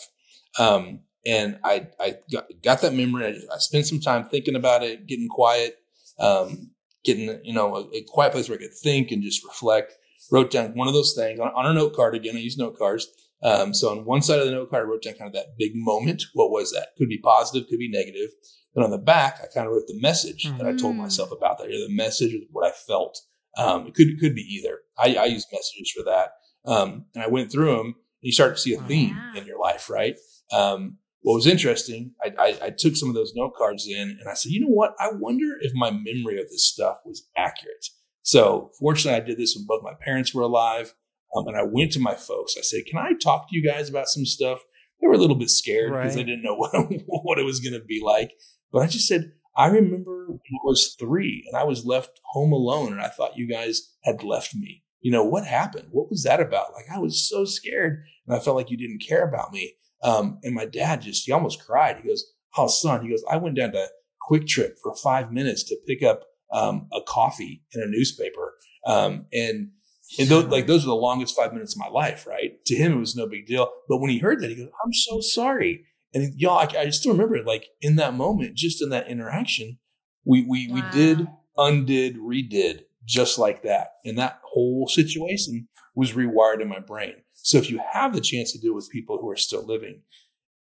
Um, and I I got, got that memory. I, I spent some time thinking about it, getting quiet, um, getting you know a, a quiet place where I could think and just reflect wrote down one of those things on, on a note card. Again, I use note cards. Um, so on one side of the note card, I wrote down kind of that big moment. What was that? Could be positive, could be negative. Then on the back, I kind of wrote the message that I told Mm. myself about that. Either the message or what I felt. Um, it could could be either. I, I use messages for that. Um, and I went through them. And you start to see a theme Yeah. in your life, right? Um, what was interesting, I, I, I took some of those note cards in, and I said, you know what? I wonder if my memory of this stuff was accurate. So fortunately, I did this when both my parents were alive. Um, and I went to my folks. I said, "Can I talk to you guys about some stuff?" They were a little bit scared because they Right. didn't know what what it was going to be like. But I just said, "I remember when I was three and I was left home alone, and I thought you guys had left me. You know what happened? What was that about? Like I was so scared, and I felt like you didn't care about me." Um, and my dad just he almost cried. He goes, "Oh, son," he goes, "I went down to QuikTrip for five minutes to pick up um, a coffee and a newspaper." Um, and and those, like those are the longest five minutes of my life, right? To him, it was no big deal. But when he heard that, he goes, "I'm so sorry." And y'all, I, I still remember it. Like in that moment, just in that interaction, we we we did, undid, redid, just like that. And that whole situation was rewired in my brain. So if you have the chance to do it with people who are still living,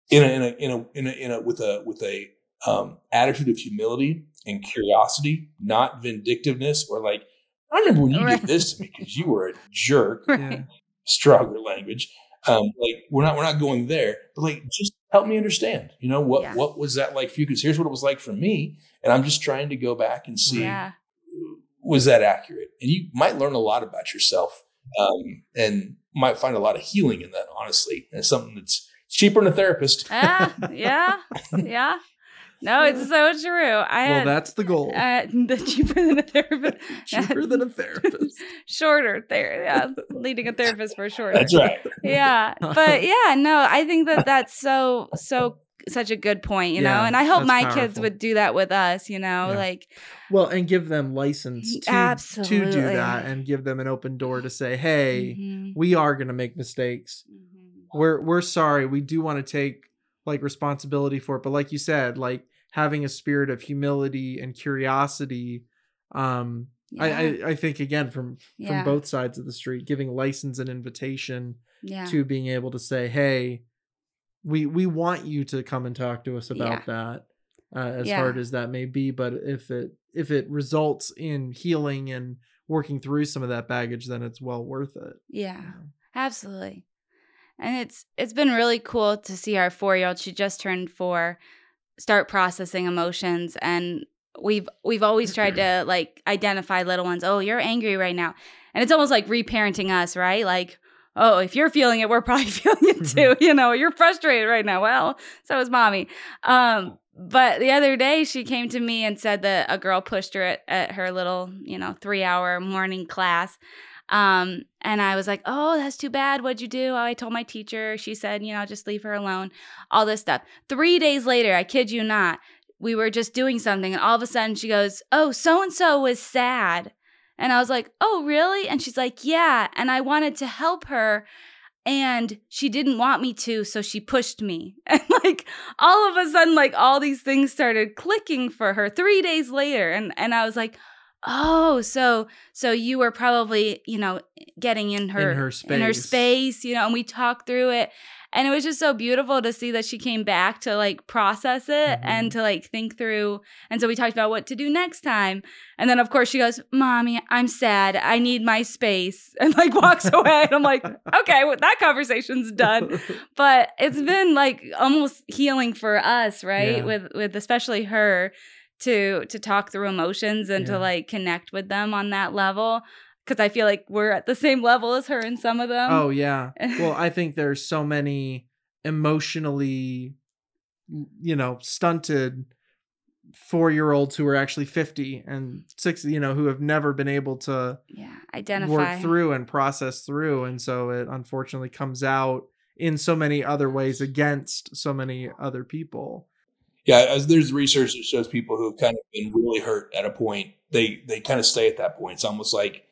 in a in a in a in a, in a with a with a um, attitude of humility and curiosity, not vindictiveness or like, I remember when you Right. did this to me because you were a jerk. Yeah. Stronger language. Um, like we're not we're not going there, but like just help me understand. You know what Yeah. what was that like for you? Because here's what it was like for me, and I'm just trying to go back and see yeah, was that accurate? And you might learn a lot about yourself um, and might find a lot of healing in that, honestly. And it's something that's cheaper than a therapist. ah, yeah, yeah. No, it's so true. I Well, had that's the goal. uh, the cheaper than a therapist, Cheaper than a therapist. shorter there. Yeah, leading a therapist for shorter. That's right. yeah but yeah no i think that that's so so such a good point you know and i hope that's my kids would do that with us you know Yeah. like Well, and give them license to, to do that and give them an open door to say, hey, mhm, we are going to make mistakes. mhm. We're we're sorry. We do want to take like responsibility for it, but like you said, like having a spirit of humility and curiosity um I, yeah, I I think again from yeah, from both sides of the street giving license and invitation yeah. to being able to say, "Hey, we we want you to come and talk to us about that." Uh, as hard as that may be, but if it if it results in healing and working through some of that baggage, then it's well worth it. yeah you know? absolutely and it's it's been really cool to see our four year old she just turned four start processing emotions. And we've we've always tried to like identify little ones oh you're angry right now. And it's almost like reparenting us right? Like oh if you're feeling it we're probably feeling it too you know? You're frustrated right now. Well so is mommy. Um but the other day she came to me and said that a girl pushed her at, at her little you know three hour morning class um, and I was like, oh, that's too bad. What'd you do? Oh, I told my teacher. She said, you know, just leave her alone. All this stuff. Three days later, I kid you not, we were just doing something, and all of a sudden she goes, oh, so and so was sad. And I was like, oh, really? And she's like, yeah. And I wanted to help her and she didn't want me to so she pushed me and like all of a sudden like all these things started clicking for her 3 days later and and I was like oh so so you were probably you know getting in her in her in her space. space you know and we talked through it and it was just so beautiful to see that she came back to like process it and Mhm. to like think through and so we talked about what to do next time and then of course she goes mommy i'm sad i need my space and like walks away and i'm like okay well, that conversation's done but it's been like almost healing for us right Yeah. with with especially her to to talk through emotions and Yeah. to like connect with them on that level because i feel like we're at the same level as her in some of them oh yeah. Well, I think there's so many emotionally, you know, stunted four year olds who are actually 50 and 60, you know, who have never been able to yeah identify work through and process through. And so it unfortunately comes out in so many other ways against so many other people. Yeah, as there's research that shows people who have kind of been really hurt at a point, they they kind of stay at that point. It's almost like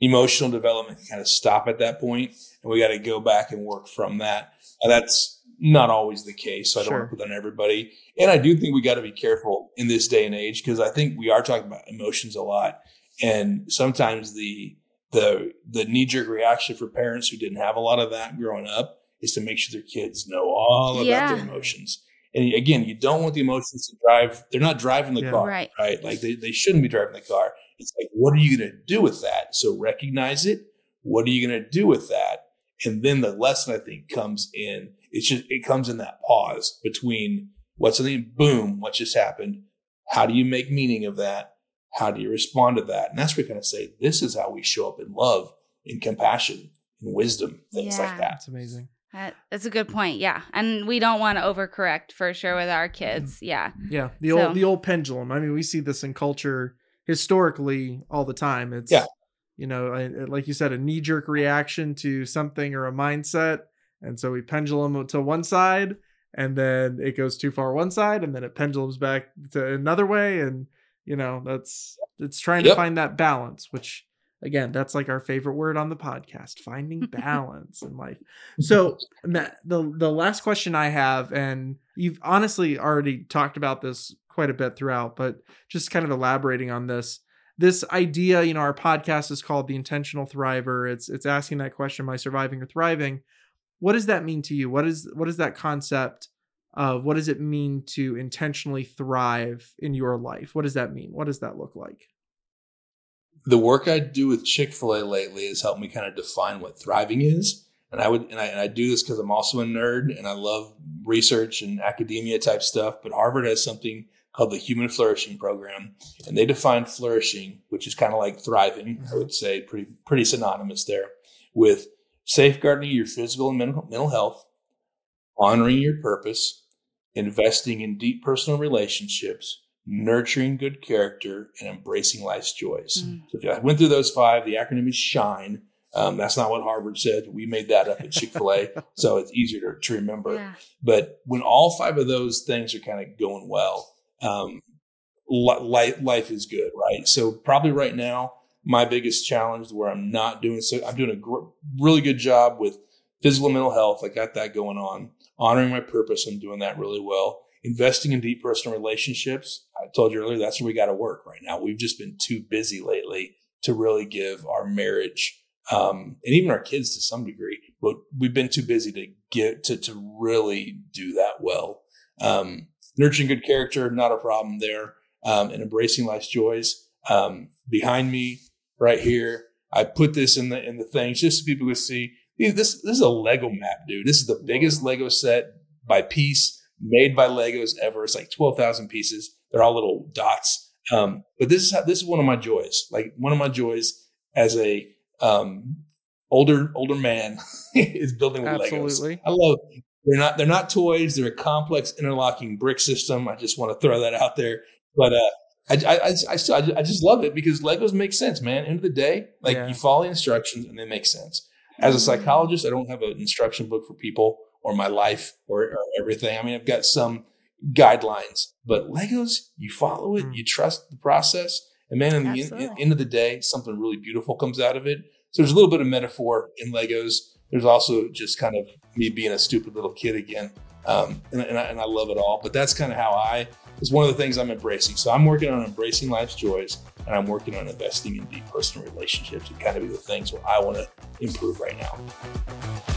emotional development can kind of stop at that point, and we got to go back and work from that. And that's not always the case. So I don't Sure. want to put on everybody. And I do think we got to be careful in this day and age because I think we are talking about emotions a lot, and sometimes the the the knee jerk reaction for parents who didn't have a lot of that growing up is to make sure their kids know all about Yeah. their emotions. And again, you don't want the emotions to drive. They're not driving the Yeah. car, Right. right? Like they, they shouldn't be driving the car. It's like, what are you going to do with that? So recognize it. What are you going to do with that? And then the lesson I think comes in. It's just it comes in that pause between what's something, boom, what just happened. How do you make meaning of that? How do you respond to that? And that's where we kind of say, this is how we show up in love, in compassion, in wisdom, things Yeah. like that. That's amazing. That, that's a good point. Yeah. And we don't want to overcorrect for sure with our kids. Yeah. Yeah, the So- old the old pendulum. I mean, we see this in culture historically all the time. It's Yeah. you know, I- I- like you said, a knee jerk reaction to something or a mindset, and so we pendulum to one side, and then it goes too far one side, and then it pendulums back to another way, and you know, that's it's trying to find that balance, which again, that's like our favorite word on the podcast, finding balance in life. So Matt, the the last question I have, and you've honestly already talked about this quite a bit throughout, but just kind of elaborating on this. This idea, you know, our podcast is called The Intentional Thriver. It's it's asking that question, am I surviving or thriving? What does that mean to you? What is what is that concept of what does it mean to intentionally thrive in your life? What does that mean? What does that look like? The work I do with Chick Fil A lately has helped me kind of define what thriving is. And I would, and I, and I do this because I'm also a nerd and I love research and academia type stuff. But Harvard has something called the Human Flourishing Program, and they define flourishing, which is kind of like thriving. I would say pretty pretty synonymous there with safeguarding your physical and mental, mental health, honoring your purpose, investing in deep personal relationships, nurturing good character, and embracing life's joys. Mm. So if I went through those five, the acronym is SHINE. Um, that's not what Harvard said. We made that up at Chick fil A. so it's easier to, to remember. Yeah. But when all five of those things are kind of going well, um, li- li- life is good, right? So probably right now, my biggest challenge where I'm not doing so, I'm doing a gr- really good job with physical and mental health. I got that going on. Honoring my purpose, I'm doing that really well. Investing in deep personal relationships. I told you earlier, that's where we got to work right now. We've just been too busy lately to really give our marriage um, and even our kids to some degree, but we've been too busy to get to, to really do that well. Um, nurturing good character, not a problem there. Um, and embracing life's joys. Um, behind me, right here, I put this in the in the things just so people can see. This this is a Lego map, dude. This is the biggest Lego set by piece made by Legos ever. It's like twelve thousand pieces. They're all little dots. Um, but this is how, this is one of my joys. Like one of my joys as a um, older older man is building with Absolutely. Legos. I love. They're not they're not toys. They're a complex interlocking brick system. I just want to throw that out there. But uh, I, I, I, I, still, I just love it because Legos make sense, man. End of the day, like Yeah. you follow the instructions and they make sense. As a psychologist, I don't have an instruction book for people or my life or, or everything. I mean, I've got some guidelines, but Legos, you follow it, Mm. you trust the process, and man, in the end, Absolutely. end of the day, something really beautiful comes out of it. So there's a little bit of metaphor in Legos there's also just kind of me being a stupid little kid again. Um, and, and, I, and I love it all. But that's kind of how I, it's one of the things I'm embracing. So I'm working on embracing life's joys and I'm working on investing in deep personal relationships and kind of be the things where I want to improve right now.